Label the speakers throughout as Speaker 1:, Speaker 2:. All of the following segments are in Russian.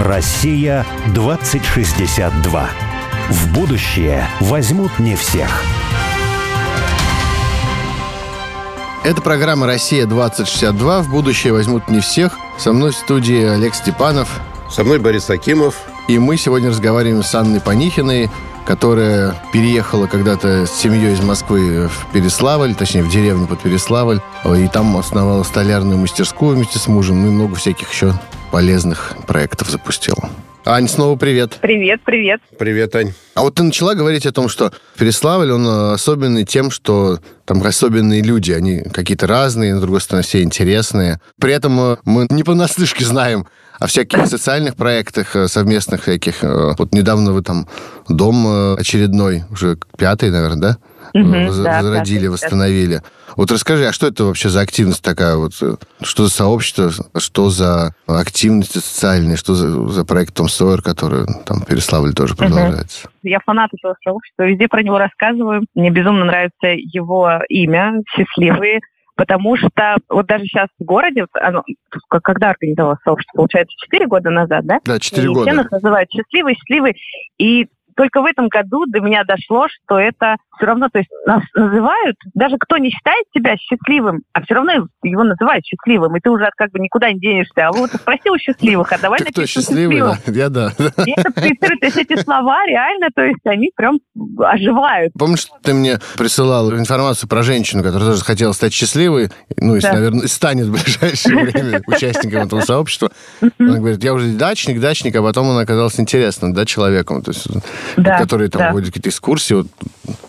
Speaker 1: Россия 2062. В будущее возьмут не всех.
Speaker 2: Это программа «Россия-2062». В будущее возьмут не всех. Со мной в студии Олег Степанов.
Speaker 3: Со мной Борис Акимов.
Speaker 2: И мы сегодня разговариваем с Анной Панихиной, которая переехала когда-то с семьей из Москвы в Переславль, точнее, в деревню под Переславль, и там основала столярную мастерскую вместе с мужем, ну и много всяких еще полезных проектов запустила. Ань, снова привет.
Speaker 4: Привет, привет.
Speaker 3: Привет, Ань.
Speaker 2: А вот ты начала говорить о том, что Переславль, он э, особенный тем, что там особенные люди, они какие-то разные, с другой стороны, все интересные. При этом э, мы не понаслышке знаем о всяких социальных проектах э, совместных всяких. Вот недавно вы там дом очередной, уже пятый, наверное, да?
Speaker 4: Угу,
Speaker 2: возродили,
Speaker 4: да,
Speaker 2: восстановили. Вот расскажи, а что это вообще за активность такая? Вот, что за сообщество, что за активности социальные, что за, за проект Том Сойер, который там Переславль тоже продолжается?
Speaker 4: Я фанат этого сообщества, везде про него рассказываю. Мне безумно нравится его имя, счастливые потому что вот даже сейчас в городе, оно, когда организовалось сообщество, получается, 4 года назад, да?
Speaker 2: Да, 4 года.
Speaker 4: Все нас называют счастливый, счастливый, и только в этом году до меня дошло, что это все равно, то есть нас называют, даже кто не считает себя счастливым, а все равно его называют счастливым, и ты уже как бы никуда не денешься. А вот спросил счастливых, а давай
Speaker 2: ты кто счастливый? Да, я да.
Speaker 4: И это, то есть эти слова реально, то есть они прям оживают.
Speaker 2: Помнишь, ты мне присылал информацию про женщину, которая тоже хотела стать счастливой, ну, если, да. наверное, станет в ближайшее время участником этого сообщества. Она говорит, я уже дачник, дачник, а потом она оказалась интересным, да, человеком, то есть,
Speaker 4: да,
Speaker 2: который там
Speaker 4: да.
Speaker 2: водит какие-то экскурсии, вот,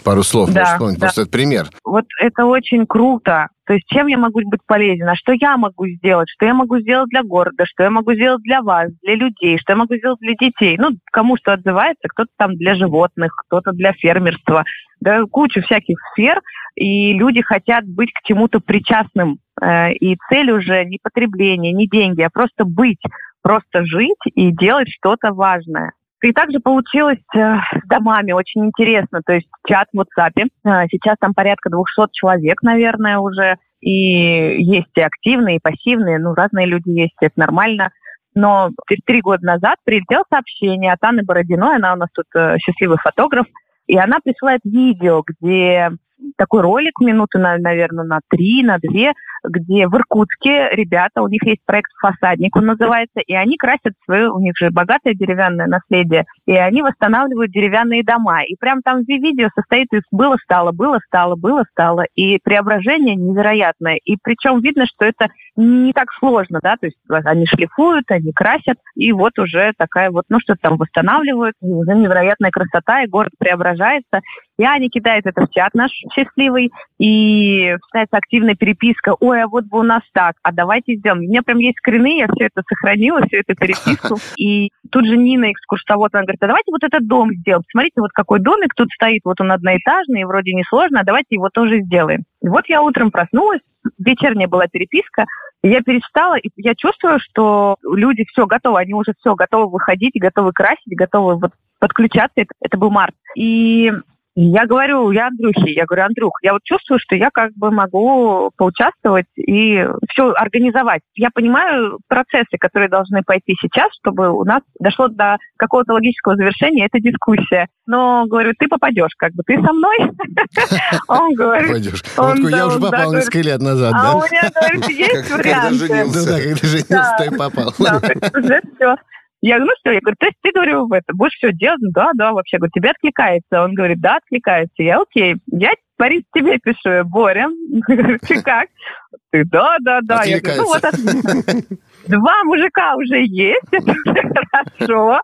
Speaker 2: пару слов
Speaker 4: да,
Speaker 2: можешь да. просто это пример.
Speaker 4: Вот это очень круто. То есть чем я могу быть полезен, а что я могу сделать, что я могу сделать для города, что я могу сделать для вас, для людей, что я могу сделать для детей. Ну, кому что отзывается, кто-то там для животных, кто-то для фермерства, да, кучу всяких сфер, и люди хотят быть к чему-то причастным. Э, и цель уже не потребление, не деньги, а просто быть, просто жить и делать что-то важное. И также получилось э, с домами очень интересно. То есть чат в WhatsApp. Э, сейчас там порядка 200 человек, наверное, уже. И есть и активные, и пассивные. Ну, разные люди есть, это нормально. Но три года назад прилетело сообщение от Анны Бородиной. Она у нас тут э, счастливый фотограф. И она присылает видео, где такой ролик минуты, на, наверное, на три, на две, где в Иркутске ребята, у них есть проект «Фасадник», он называется, и они красят свое, у них же богатое деревянное наследие, и они восстанавливают деревянные дома. И прям там видео состоит из «было-стало, было-стало, было-стало», и преображение невероятное. И причем видно, что это не так сложно, да, то есть они шлифуют, они красят, и вот уже такая вот, ну, что-то там восстанавливают, и уже невероятная красота, и город преображается. И Аня кидает это в чат наш счастливый, и начинается активная переписка. Ой, а вот бы у нас так, а давайте сделаем. У меня прям есть скрины, я все это сохранила, всю эту переписку. И тут же Нина, экскурсовод, она говорит, а давайте вот этот дом сделаем. Смотрите, вот какой домик тут стоит, вот он одноэтажный, вроде несложно, а давайте его тоже сделаем. И вот я утром проснулась, вечерняя была переписка, я перечитала, и я чувствую, что люди все готовы, они уже все готовы выходить, готовы красить, готовы вот подключаться. Это, это был март. И я говорю, я Андрюхе, я говорю, Андрюх, я вот чувствую, что я как бы могу поучаствовать и все организовать. Я понимаю процессы, которые должны пойти сейчас, чтобы у нас дошло до какого-то логического завершения эта дискуссия. Но, говорю, ты попадешь, как бы, ты со мной?
Speaker 2: Он говорит... Пойдешь. Я уже попал несколько лет назад,
Speaker 4: да? А у меня, говорит, есть варианты.
Speaker 2: Да, когда женился, и попал.
Speaker 4: Уже все. Я говорю, ну что, я говорю, то есть ты, говорю, в это, будешь все делать? Ну, да, да, вообще, говорю, тебе откликается. Он говорит, да, откликается. Я, окей, я, Борис, тебе пишу, Боря, ты как? Ты, да, да, да. Я говорю, ну вот, два мужика уже есть, это хорошо.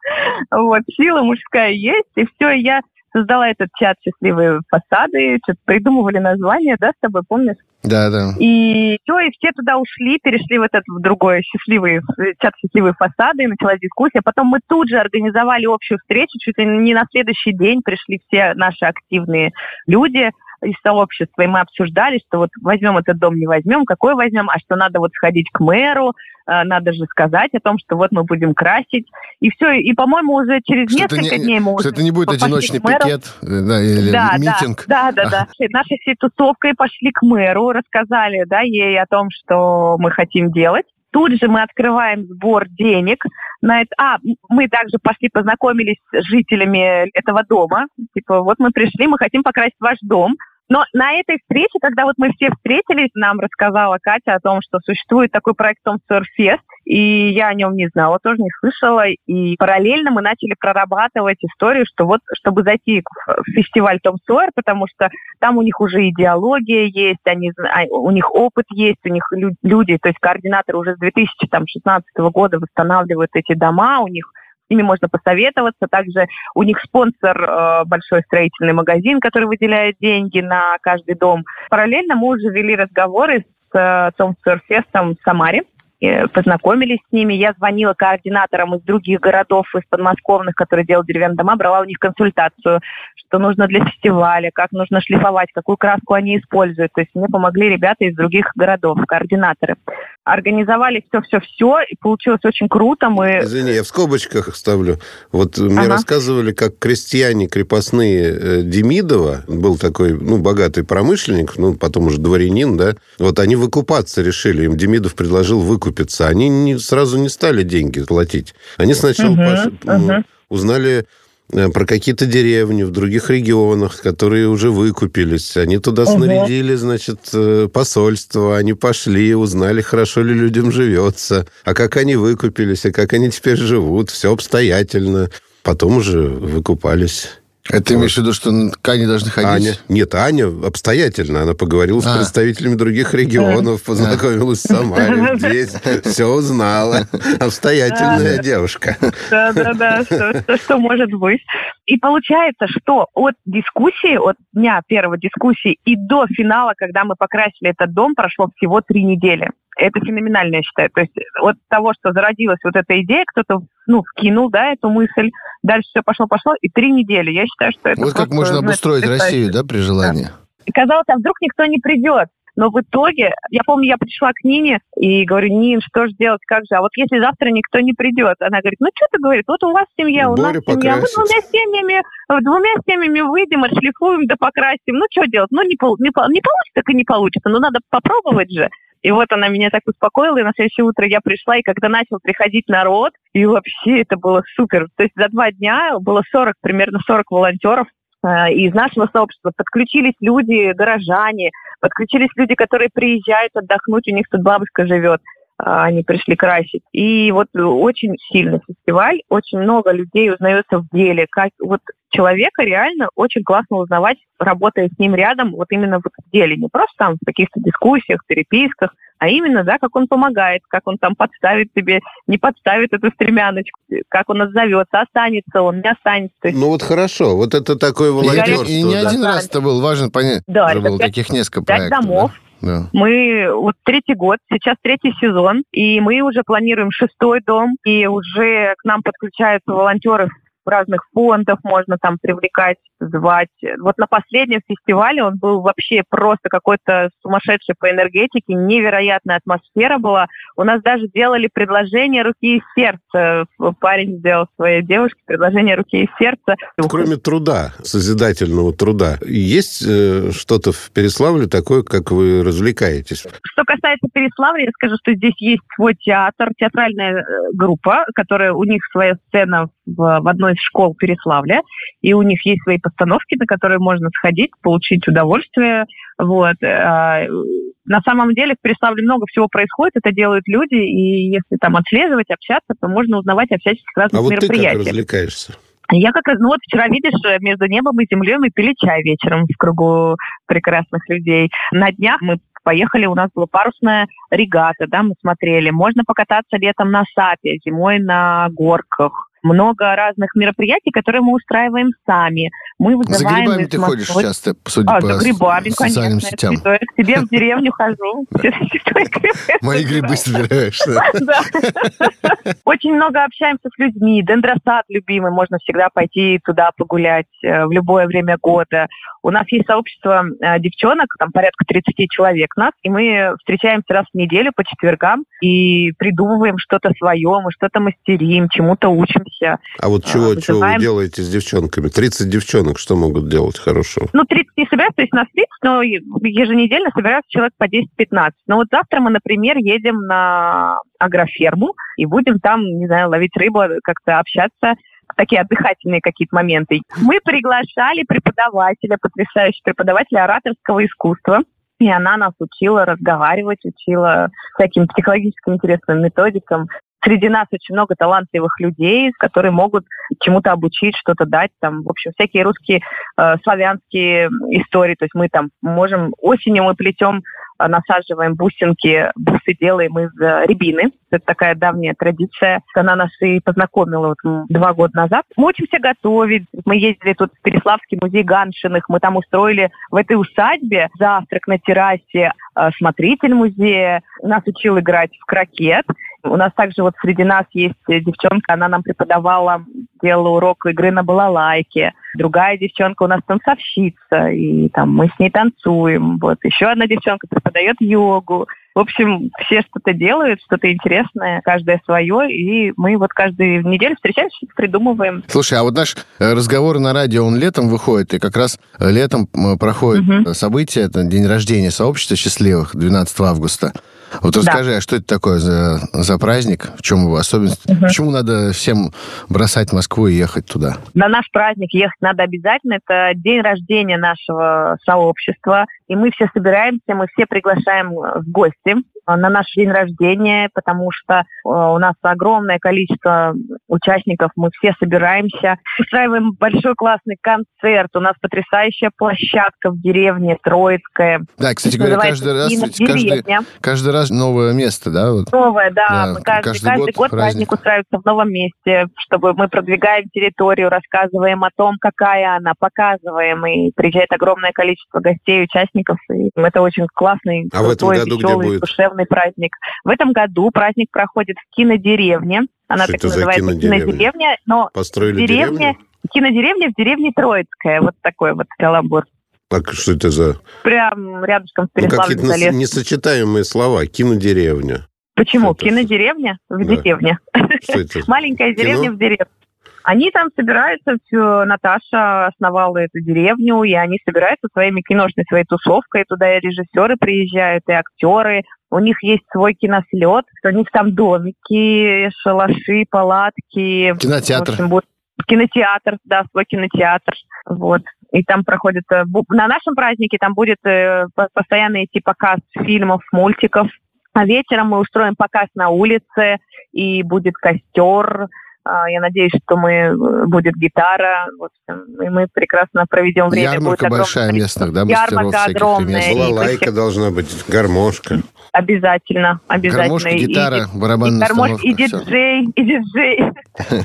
Speaker 4: Вот, сила мужская есть, и все, я создала этот чат «Счастливые фасады», что-то придумывали название, да, с тобой, помнишь?
Speaker 2: Да, да.
Speaker 4: И все, и все туда ушли, перешли в этот в другой счастливый чат «Счастливые фасады», и началась дискуссия. Потом мы тут же организовали общую встречу, чуть ли не на следующий день пришли все наши активные люди, из сообщества, и мы обсуждали, что вот возьмем этот дом, не возьмем, какой возьмем, а что надо вот сходить к мэру, э, надо же сказать о том, что вот мы будем красить. И все, и, по-моему, уже через что несколько
Speaker 2: не,
Speaker 4: дней мы
Speaker 2: уже...
Speaker 4: Что
Speaker 2: это не будет одиночный пикет э, да, или
Speaker 4: да,
Speaker 2: митинг.
Speaker 4: Да, да, да. да. Нашей всей тусовкой пошли к мэру, рассказали да, ей о том, что мы хотим делать. Тут же мы открываем сбор денег на это... А, мы также пошли познакомились с жителями этого дома. Типа, вот мы пришли, мы хотим покрасить ваш дом. Но на этой встрече, когда вот мы все встретились, нам рассказала Катя о том, что существует такой проект Surfest, и я о нем не знала, тоже не слышала. И параллельно мы начали прорабатывать историю, что вот, чтобы зайти в фестиваль Том Сойер, потому что там у них уже идеология есть, они, а, у них опыт есть, у них люди, то есть координаторы уже с 2016 года восстанавливают эти дома, у них ними можно посоветоваться. Также у них спонсор э, большой строительный магазин, который выделяет деньги на каждый дом. Параллельно мы уже вели разговоры с э, Том Сурфестом в Самаре познакомились с ними. Я звонила координаторам из других городов, из подмосковных, которые делают деревянные дома, брала у них консультацию, что нужно для фестиваля, как нужно шлифовать, какую краску они используют. То есть мне помогли ребята из других городов, координаторы. Организовали все-все-все, и получилось очень круто. Мы...
Speaker 3: Извини, я в скобочках ставлю. Вот мне ага. рассказывали, как крестьяне крепостные э, Демидова, был такой, ну, богатый промышленник, ну, потом уже дворянин, да, вот они выкупаться решили, им Демидов предложил выкупить выкупиться, они не, сразу не стали деньги платить. Они сначала угу, пош... угу. узнали э, про какие-то деревни в других регионах, которые уже выкупились. Они туда угу. снарядили, значит, э, посольство. Они пошли, узнали, хорошо ли людям живется, а как они выкупились, а как они теперь живут. Все обстоятельно. Потом уже выкупались.
Speaker 2: Это вот. имеешь в виду, что к Ане должны ходить?
Speaker 3: Аня. Нет, Аня обстоятельно. Она поговорила а. с представителями других регионов, познакомилась с Самаре здесь, все узнала. Обстоятельная девушка.
Speaker 4: Да-да-да, что может быть. И получается, что от дискуссии, от дня первой дискуссии и до финала, когда мы покрасили этот дом, прошло всего три недели. Это феноменально, я считаю. То есть от того, что зародилась вот эта идея, кто-то ну, вкинул, да, эту мысль, дальше все пошло-пошло, и три недели. Я считаю, что это
Speaker 2: Вот как можно обустроить Россию, да, при желании?
Speaker 4: Да. Казалось, а вдруг никто не придет. Но в итоге, я помню, я пришла к Нине и говорю, Нин, что же делать, как же? А вот если завтра никто не придет, она говорит, ну что ты говорит, вот у вас семья, у Боря нас семья, мы двумя семьями, двумя семьями выйдем, отшлифуем, да покрасим. Ну что делать? Ну не, не, не получится, так и не получится. Но надо попробовать же. И вот она меня так успокоила, и на следующее утро я пришла, и когда начал приходить народ, и вообще это было супер. То есть за два дня было 40, примерно 40 волонтеров, э, из нашего сообщества подключились люди, горожане, подключились люди, которые приезжают отдохнуть, у них тут бабушка живет. А, они пришли красить. И вот очень сильный фестиваль, очень много людей узнается в деле. Как, вот человека реально очень классно узнавать, работая с ним рядом, вот именно вот в деле. Не просто там в каких-то дискуссиях, переписках, а именно, да, как он помогает, как он там подставит тебе, не подставит эту стремяночку, как он отзовется, останется он, не останется.
Speaker 3: есть... Ну вот хорошо, вот это такое волонтерство.
Speaker 2: И, и не да. один раз это был важно понять. Да, это было таких несколько
Speaker 4: пять проектов. домов, да? Да. Мы вот третий год, сейчас третий сезон, и мы уже планируем шестой дом, и уже к нам подключаются волонтеры разных фондов можно там привлекать, звать. Вот на последнем фестивале он был вообще просто какой-то сумасшедший по энергетике, невероятная атмосфера была. У нас даже делали предложение руки и сердца. Парень сделал своей девушке предложение руки и сердца.
Speaker 3: Кроме труда, созидательного труда, есть э, что-то в Переславле такое, как вы развлекаетесь?
Speaker 4: Что касается Переславля, я скажу, что здесь есть свой театр, театральная э, группа, которая у них своя сцена в, в одной из школ Переславля, и у них есть свои постановки, на которые можно сходить, получить удовольствие. Вот. Э, на самом деле в Переславле много всего происходит, это делают люди, и если там отслеживать, общаться, то можно узнавать о всяческих разных
Speaker 3: а вот
Speaker 4: мероприятиях.
Speaker 3: ты как развлекаешься?
Speaker 4: Я как раз, ну вот вчера, видишь, между небом и землей мы пили чай вечером в кругу прекрасных людей. На днях мы поехали, у нас была парусная регата, да, мы смотрели. Можно покататься летом на сапе, зимой на горках много разных мероприятий, которые мы устраиваем сами. Мы
Speaker 2: вызываем... За грибами ты ходишь часто, судя
Speaker 4: а,
Speaker 2: по
Speaker 4: за грибами,
Speaker 2: социальным
Speaker 4: конечно,
Speaker 2: сетям.
Speaker 4: Я к себе в деревню хожу.
Speaker 2: Мои грибы собираешь.
Speaker 4: Очень много общаемся с людьми. Дендросад любимый, можно всегда пойти туда погулять э, в любое время года. У нас есть сообщество э, девчонок, там порядка 30 человек нас, и мы встречаемся раз в неделю по четвергам и придумываем что-то свое, мы что-то мастерим, чему-то учимся собираемся.
Speaker 3: А вот чего, вызываем... чего вы делаете с девчонками? 30 девчонок что могут делать хорошего?
Speaker 4: Ну, 30 не собираются, то есть нас 30, но еженедельно собираются человек по 10-15. Но вот завтра мы, например, едем на агроферму и будем там, не знаю, ловить рыбу, как-то общаться такие отдыхательные какие-то моменты. Мы приглашали преподавателя, потрясающего преподавателя ораторского искусства, и она нас учила разговаривать, учила всяким психологическим интересным методикам. Среди нас очень много талантливых людей, которые могут чему-то обучить, что-то дать. Там, в общем, всякие русские, э, славянские истории. То есть мы там можем осенью мы плетем Э, насаживаем бусинки, бусы делаем из э, рябины. Это такая давняя традиция. Она нас и познакомила вот два года назад. Мы учимся готовить. Мы ездили тут в Переславский музей Ганшиных. Мы там устроили в этой усадьбе завтрак на террасе. Э, смотритель музея нас учил играть в крокет. У нас также вот среди нас есть девчонка, она нам преподавала, делала урок игры на балалайке. Другая девчонка у нас танцовщица, и там мы с ней танцуем. Вот еще одна девчонка преподает йогу. В общем, все что-то делают, что-то интересное, каждое свое, и мы вот каждую неделю встречаемся придумываем.
Speaker 2: Слушай, а вот наш э, разговор на радио, он летом выходит, и как раз э, летом проходит угу. событие, это день рождения сообщества счастливых, 12 августа. Вот расскажи, да. а что это такое за, за праздник? В чем его особенность? Угу. Почему надо всем бросать Москву и ехать туда?
Speaker 4: На наш праздник ехать надо обязательно. Это день рождения нашего сообщества. И мы все собираемся, мы все приглашаем в гости на наш день рождения, потому что э, у нас огромное количество участников, мы все собираемся, устраиваем большой классный концерт, у нас потрясающая площадка в деревне Троицкая.
Speaker 2: Да, кстати говоря, каждый раз, каждый, каждый раз новое место, да?
Speaker 4: Вот. Новое, да. да мы каждый, каждый, каждый год, год праздник. праздник устраивается в новом месте, чтобы мы продвигаем территорию, рассказываем о том, какая она, показываем, и приезжает огромное количество гостей, участников, и это очень классный,
Speaker 3: а крутой, в этом году веселый, где будет?
Speaker 4: душевный праздник. В этом году праздник проходит в кинодеревне. Она Что так называется кинодеревня? кинодеревня, но
Speaker 3: Построили деревня, деревню?
Speaker 4: кинодеревня в деревне Троицкая. Вот такой вот каламбур.
Speaker 3: Так что это за...
Speaker 4: Прям рядышком с Переславлем
Speaker 3: ну, какие-то несочетаемые слова. Кинодеревня.
Speaker 4: Почему? Что Кинодеревня в да. деревне. Что это? Маленькая деревня в деревне. Они там собираются, Наташа основала эту деревню, и они собираются своими киношной своей тусовкой, туда и режиссеры приезжают, и актеры, у них есть свой кинослет, у них там домики, шалаши, палатки.
Speaker 2: Кинотеатр. В общем, будет
Speaker 4: кинотеатр, да, свой кинотеатр. Вот. И там проходит... Э, на нашем празднике там будет э, постоянно идти показ фильмов, мультиков. А вечером мы устроим показ на улице, и будет костер, я надеюсь, что мы э, будет гитара, вот, и мы прекрасно проведем время.
Speaker 2: Ярмарка будет большая местных, да,
Speaker 4: Ярмарка огромная.
Speaker 3: Балалайка должна быть, гармошка.
Speaker 4: Обязательно, обязательно.
Speaker 2: Гармошка, гитара, и, барабанная
Speaker 4: и, гармош, и диджей, и диджей.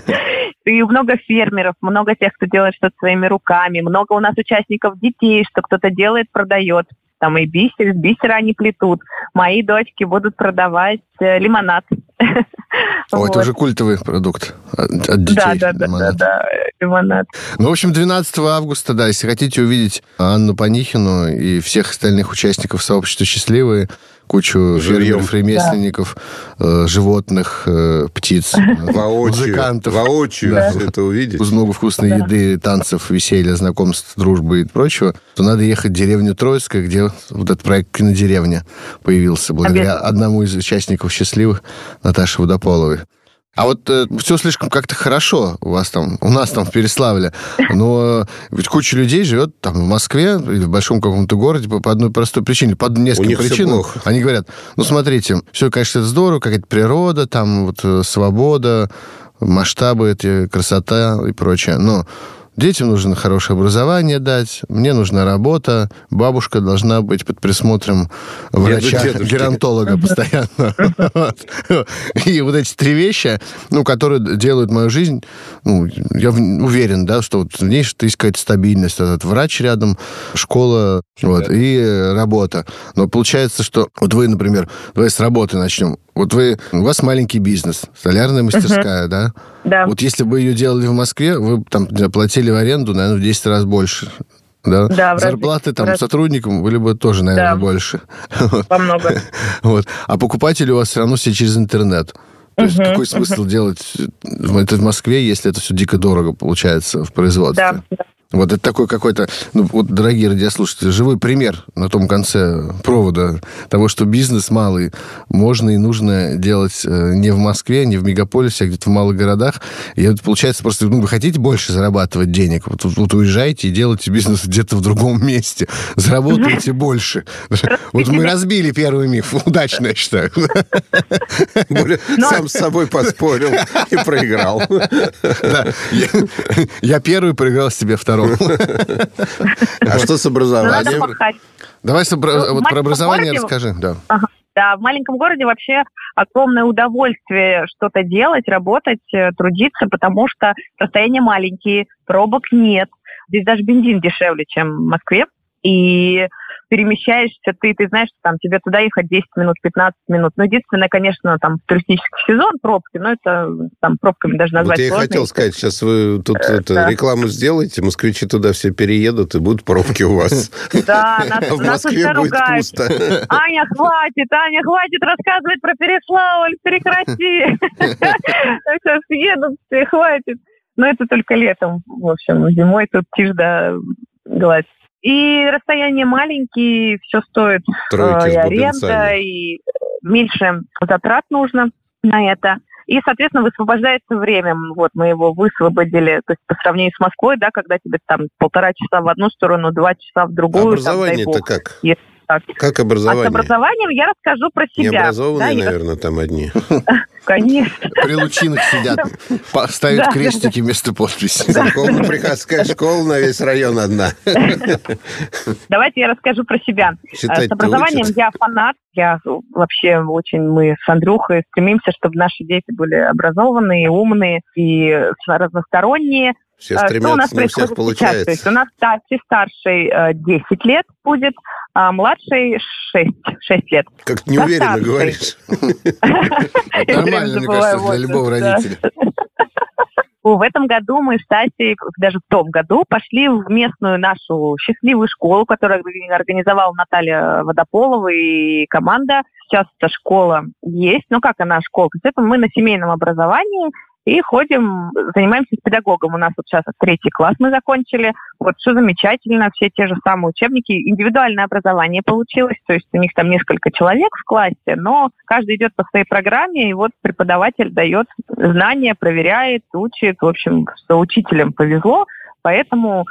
Speaker 4: И много фермеров, много тех, кто делает что-то своими руками, много у нас участников детей, что кто-то делает, продает там и бисер, из бисера они плетут. Мои дочки будут продавать э, лимонад.
Speaker 2: О, вот. это уже культовый продукт от, от детей.
Speaker 4: Да, да, лимонад. да, да, лимонад.
Speaker 2: Ну, в общем, 12 августа, да, если хотите увидеть Анну Панихину и всех остальных участников сообщества «Счастливые», кучу Жильем. ремесленников, да. э, животных, э, птиц,
Speaker 3: воочию, музыкантов. Воочию да. это увидеть.
Speaker 2: Много вкусной да. еды, танцев, веселья, знакомств, дружбы и прочего, то надо ехать в деревню Троицкая, где вот этот проект «Кинодеревня» появился благодаря одному из участников «Счастливых» Наташе Водополовой. А вот э, все слишком как-то хорошо у вас там, у нас там в Переславле. Но ведь куча людей живет там в Москве или в большом каком-то городе по, по одной простой причине, по нескольким причинам. Они говорят, ну смотрите, все, конечно, это здорово, какая-то природа, там вот э, свобода, масштабы, эти, красота и прочее. Но Детям нужно хорошее образование дать, мне нужна работа, бабушка должна быть под присмотром врача, геронтолога постоянно. И вот эти три вещи, ну, которые делают мою жизнь, ну, я уверен, да, что в ней есть какая-то стабильность, этот врач рядом, школа, вот, и работа. Но получается, что вот вы, например, давай с работы начнем. Вот вы, у вас маленький бизнес, солярная мастерская, uh-huh. да?
Speaker 4: Да.
Speaker 2: Вот если бы ее делали в Москве, вы там платили в аренду, наверное, в 10 раз больше. Да, да Зарплаты там раз... сотрудникам были бы тоже, наверное, да. больше.
Speaker 4: Во много.
Speaker 2: Вот. А покупатели у вас все равно все через интернет. То есть какой смысл делать это в Москве, если это все дико дорого получается в производстве? Да, вот это такой какой-то, ну, вот, дорогие радиослушатели, живой пример на том конце провода того, что бизнес малый можно и нужно делать э, не в Москве, не в мегаполисе, а где-то в малых городах. И это получается просто, ну, вы хотите больше зарабатывать денег, вот, вот уезжайте и делайте бизнес где-то в другом месте, заработайте больше. Вот мы разбили первый миф, удачно, я считаю.
Speaker 3: Сам с собой поспорил и проиграл.
Speaker 2: Я первый проиграл себе второй втором.
Speaker 3: А что с образованием?
Speaker 2: Давай вот про образование расскажи. Да.
Speaker 4: Да, в маленьком городе вообще огромное удовольствие что-то делать, работать, э, трудиться, потому что расстояния маленькие, пробок нет. Здесь даже бензин дешевле, чем в Москве. И перемещаешься, ты, ты знаешь, что там тебе туда ехать 10 минут, 15 минут. Ну, единственное, конечно, там туристический сезон пробки, но это там пробками даже назвать
Speaker 3: вот я
Speaker 4: сложно.
Speaker 3: хотел сказать, сейчас вы тут э, это, да. рекламу сделаете, москвичи туда все переедут, и будут пробки у вас.
Speaker 4: Да, нас, будет пусто. Аня, хватит, Аня, хватит рассказывать про Переславль, прекрати. Сейчас едут все, хватит. Но это только летом, в общем, зимой тут тишь да гладь. И расстояние маленькие, все стоит
Speaker 3: Тройки
Speaker 4: э, и аренда, и меньше затрат нужно на это. И, соответственно, высвобождается время. Вот мы его высвободили. То есть по сравнению с Москвой, да, когда тебе там полтора часа в одну сторону, два часа в другую.
Speaker 3: Образование-то как? Если так. Как образование? А
Speaker 4: с образованием я расскажу про себя.
Speaker 3: Необразованные, да, наверное, я... там одни.
Speaker 4: Конечно.
Speaker 2: При лучинах сидят, ставят крестики вместо подписи.
Speaker 3: Церковно-приходская школа на весь район одна.
Speaker 4: Давайте я расскажу про себя. С образованием я фанат. Я вообще очень, мы с Андрюхой стремимся, чтобы наши дети были образованные, умные и разносторонние.
Speaker 3: Все стремятся, у нас но у всех получается. То
Speaker 4: есть у нас Тати старший 10 э, лет будет, а младший 6, 6 лет.
Speaker 3: Как неуверенно говоришь.
Speaker 2: Нормально, мне кажется, для любого родителя.
Speaker 4: В этом году мы с Тасей, даже в том году, пошли в местную нашу счастливую школу, которую организовала Наталья Водополова и команда. Сейчас эта школа есть. Ну, как она школа? То есть это мы на семейном образовании, и ходим, занимаемся с педагогом. У нас вот сейчас третий класс мы закончили. Вот все замечательно, все те же самые учебники. Индивидуальное образование получилось, то есть у них там несколько человек в классе, но каждый идет по своей программе, и вот преподаватель дает знания, проверяет, учит. В общем, с учителем повезло, поэтому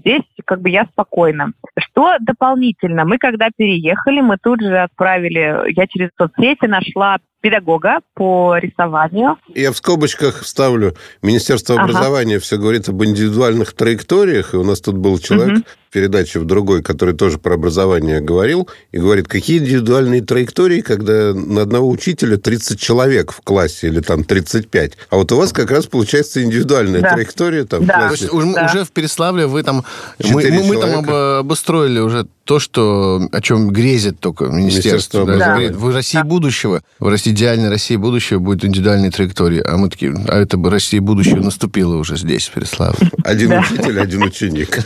Speaker 4: здесь как бы я спокойна. Что дополнительно? Мы когда переехали, мы тут же отправили, я через соцсети нашла педагога по рисованию.
Speaker 3: Я в скобочках ставлю Министерство образования ага. все говорит об индивидуальных траекториях, и у нас тут был человек угу. в передаче в другой, который тоже про образование говорил, и говорит, какие индивидуальные траектории, когда на одного учителя 30 человек в классе или там 35, а вот у вас как раз получается индивидуальная да. траектория там
Speaker 2: да. в классе. Да. уже в Переславле вы там... Мы, мы, мы там обустроили уже то, что, о чем грезит только Министерство.
Speaker 3: Министерство
Speaker 2: да. В России да. будущего, в России идеальной России будущего будет индивидуальной траектории. А мы такие, а это бы Россия будущего наступила уже здесь, в Переславле.
Speaker 3: Один учитель, один ученик.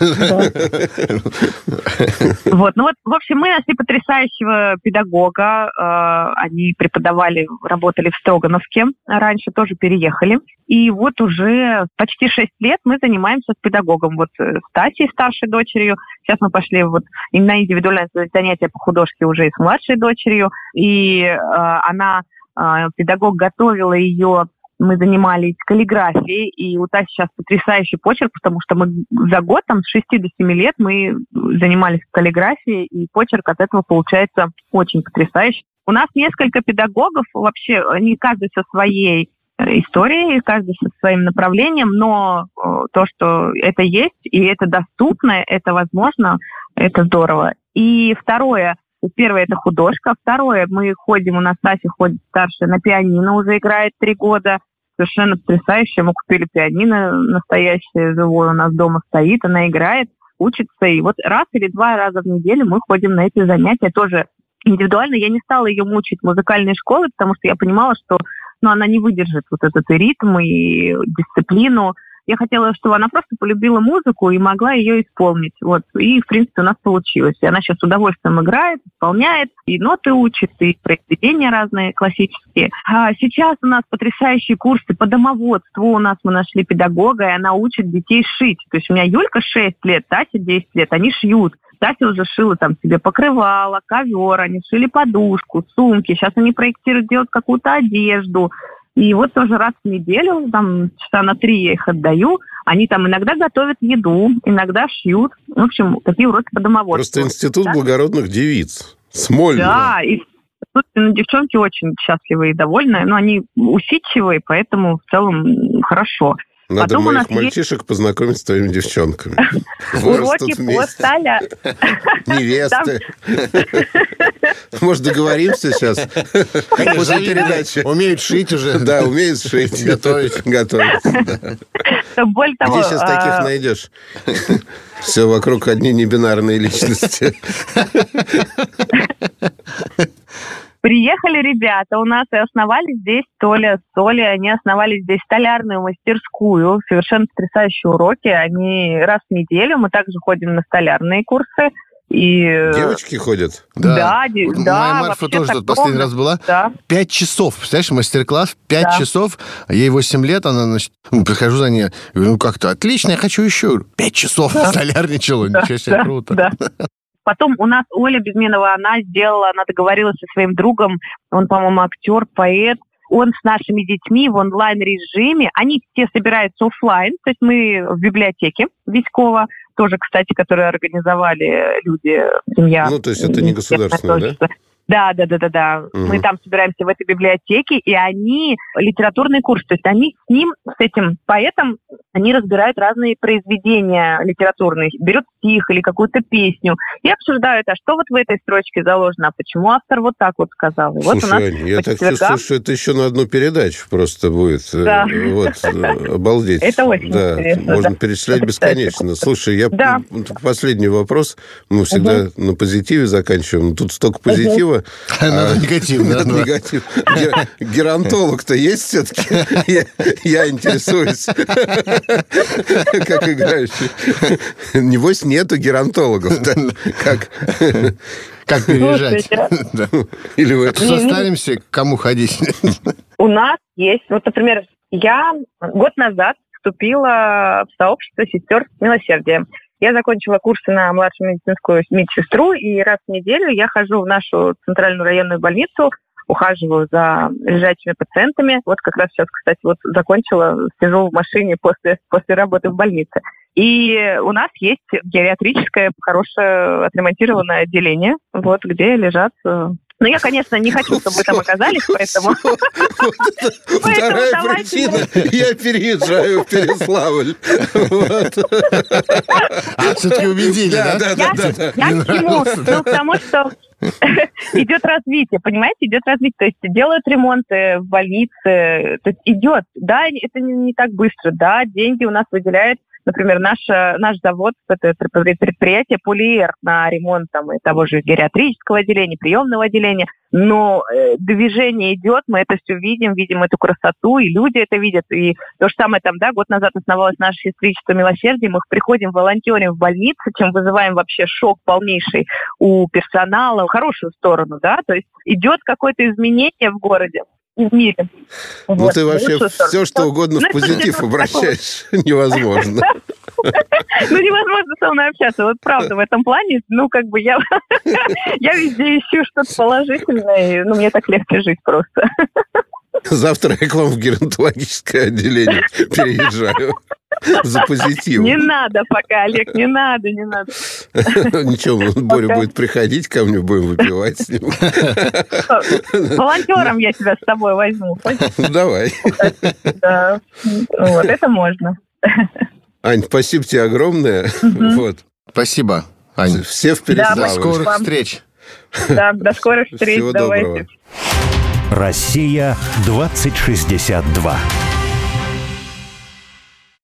Speaker 4: Вот, ну вот, в общем, мы нашли потрясающего педагога. Э, они преподавали, работали в Строгановке. Раньше тоже переехали. И вот уже почти шесть лет мы занимаемся с педагогом. Вот э, с Тасей, старшей дочерью. Сейчас мы пошли вот на индивидуальное занятие по художке уже с младшей дочерью. И э, она, э, педагог готовила ее мы занимались каллиграфией, и у Таси сейчас потрясающий почерк, потому что мы за год, там, с 6 до 7 лет мы занимались каллиграфией, и почерк от этого получается очень потрясающий. У нас несколько педагогов, вообще, они каждый со своей истории, каждый со своим направлением, но э, то, что это есть, и это доступно, это возможно, это здорово. И второе, первое это художка, второе, мы ходим, у нас Тася ходит старшая на пианино, уже играет три года, совершенно потрясающе, мы купили пианино настоящее, живое, у нас дома стоит, она играет, учится, и вот раз или два раза в неделю мы ходим на эти занятия, тоже индивидуально. Я не стала ее мучить музыкальной школы, потому что я понимала, что но она не выдержит вот этот и ритм, и дисциплину. я хотела, чтобы она просто полюбила музыку и могла ее исполнить. Вот. И, в принципе, у нас получилось. И она сейчас с удовольствием играет, исполняет, и ноты учит, и произведения разные классические. А сейчас у нас потрясающие курсы по домоводству. У нас мы нашли педагога, и она учит детей шить. То есть у меня Юлька 6 лет, Тася 10 лет, они шьют. Тася уже шила там себе покрывало, ковер, они шили подушку, сумки. Сейчас они проектируют делать какую-то одежду. И вот тоже раз в неделю, там часа на три я их отдаю, они там иногда готовят еду, иногда шьют. В общем, такие уроки по домоводству.
Speaker 3: Просто институт да? благородных девиц. Смольно.
Speaker 4: Да, и ну, девчонки очень счастливые и довольны, но они усидчивые, поэтому в целом хорошо.
Speaker 3: Надо Потом моих мальчишек есть... познакомить с твоими девчонками.
Speaker 4: Уроки по сталя.
Speaker 3: Невесты. Может, договоримся сейчас? После передачи.
Speaker 2: Умеют шить уже.
Speaker 3: Да, умеют шить.
Speaker 2: Готовить.
Speaker 3: Готовить.
Speaker 4: Более того...
Speaker 3: Где сейчас таких а, найдешь? Все вокруг одни небинарные личности.
Speaker 4: Приехали ребята у нас и основали здесь Толя с Толей. Они основали здесь столярную мастерскую. Совершенно потрясающие уроки. Они раз в неделю. Мы также ходим на столярные курсы. И...
Speaker 3: Девочки ходят?
Speaker 4: Да, да. да
Speaker 2: Моя Марфа тоже тут последний раз была.
Speaker 4: Да.
Speaker 2: Пять часов, представляешь, мастер-класс, пять да. часов, ей 8 лет, она, значит, ну, прихожу за ней, говорю, ну как-то отлично, я хочу еще. Пять часов да. столярничала, да. ничего себе,
Speaker 4: да.
Speaker 2: круто.
Speaker 4: Да. Потом у нас Оля Безменова, она сделала, она договорилась со своим другом, он, по-моему, актер, поэт, он с нашими детьми в онлайн-режиме, они все собираются офлайн, то есть мы в библиотеке Витькова, тоже, кстати, которые организовали люди, семья.
Speaker 3: Ну, то есть это не государственное, да?
Speaker 4: Да, да, да, да, да. Угу. Мы там собираемся в этой библиотеке, и они литературный курс, то есть они с ним, с этим поэтом, они разбирают разные произведения литературные, берут стих или какую-то песню и обсуждают, а что вот в этой строчке заложено, а почему автор вот так вот сказал. И
Speaker 3: Слушай,
Speaker 4: вот у нас
Speaker 3: Ань, я так чувствую, что это еще на одну передачу просто будет. Э,
Speaker 4: да.
Speaker 3: Вот, э, обалдеть.
Speaker 4: Это очень да. интересно.
Speaker 3: Можно да. перечислять бесконечно. Слушай, я да. последний вопрос. Мы всегда угу. на позитиве заканчиваем. Тут столько позитива.
Speaker 2: Негатива. А, негатив, да.
Speaker 3: Негатив. Геронтолог-то есть все-таки? Я интересуюсь. Как играющий. Небось, нету геронтологов. Как?
Speaker 2: Как переезжать?
Speaker 3: Или вы
Speaker 2: состаримся, к кому ходить?
Speaker 4: У нас есть, вот, например, я год назад вступила в сообщество сестер милосердия. Я закончила курсы на младшую медицинскую медсестру, и раз в неделю я хожу в нашу центральную районную больницу, ухаживаю за лежачими пациентами. Вот как раз сейчас, кстати, вот закончила, сижу в машине после, после работы в больнице. И у нас есть гериатрическое, хорошее отремонтированное отделение, вот, где лежат э, но я, конечно, не хочу, чтобы вы там оказались, поэтому...
Speaker 3: Вторая причина. Я переезжаю в Переславль.
Speaker 2: А, все-таки убедили, да?
Speaker 3: Да, да, да.
Speaker 4: Я к чему? Ну, потому что идет развитие, понимаете, идет развитие. То есть делают ремонты в больнице, то есть идет. Да, это не так быстро, да, деньги у нас выделяют Например, наш, наш завод, это предприятие Полиэр на ремонт там, и того же гериатрического отделения, приемного отделения. Но э, движение идет, мы это все видим, видим эту красоту, и люди это видят. И то же самое там, да, год назад основалось наше сестричество милосердия, мы приходим, волонтерим в больнице, чем вызываем вообще шок полнейший у персонала, в хорошую сторону, да, то есть идет какое-то изменение в городе в мире.
Speaker 3: Ну, вот. ты вообще все, что угодно в позитив обращаешь. Невозможно.
Speaker 4: Ну, невозможно со мной общаться. Вот правда, в этом плане, ну, как бы я, я везде ищу что-то положительное, ну, мне так легче жить просто.
Speaker 3: Завтра я к вам в геронтологическое отделение переезжаю. За позитив.
Speaker 4: Не надо пока, Олег, не надо, не надо.
Speaker 3: Ничего, Боря будет приходить ко мне, будем выпивать с ним.
Speaker 4: Волонтером я тебя с собой возьму.
Speaker 3: Давай.
Speaker 4: Да, вот это можно.
Speaker 3: Ань, спасибо тебе огромное. Вот.
Speaker 2: Спасибо, Ань.
Speaker 3: Все впереди. Да,
Speaker 2: до скорых встреч.
Speaker 4: Да, до скорых встреч. Всего Давайте. доброго.
Speaker 1: Россия 2062.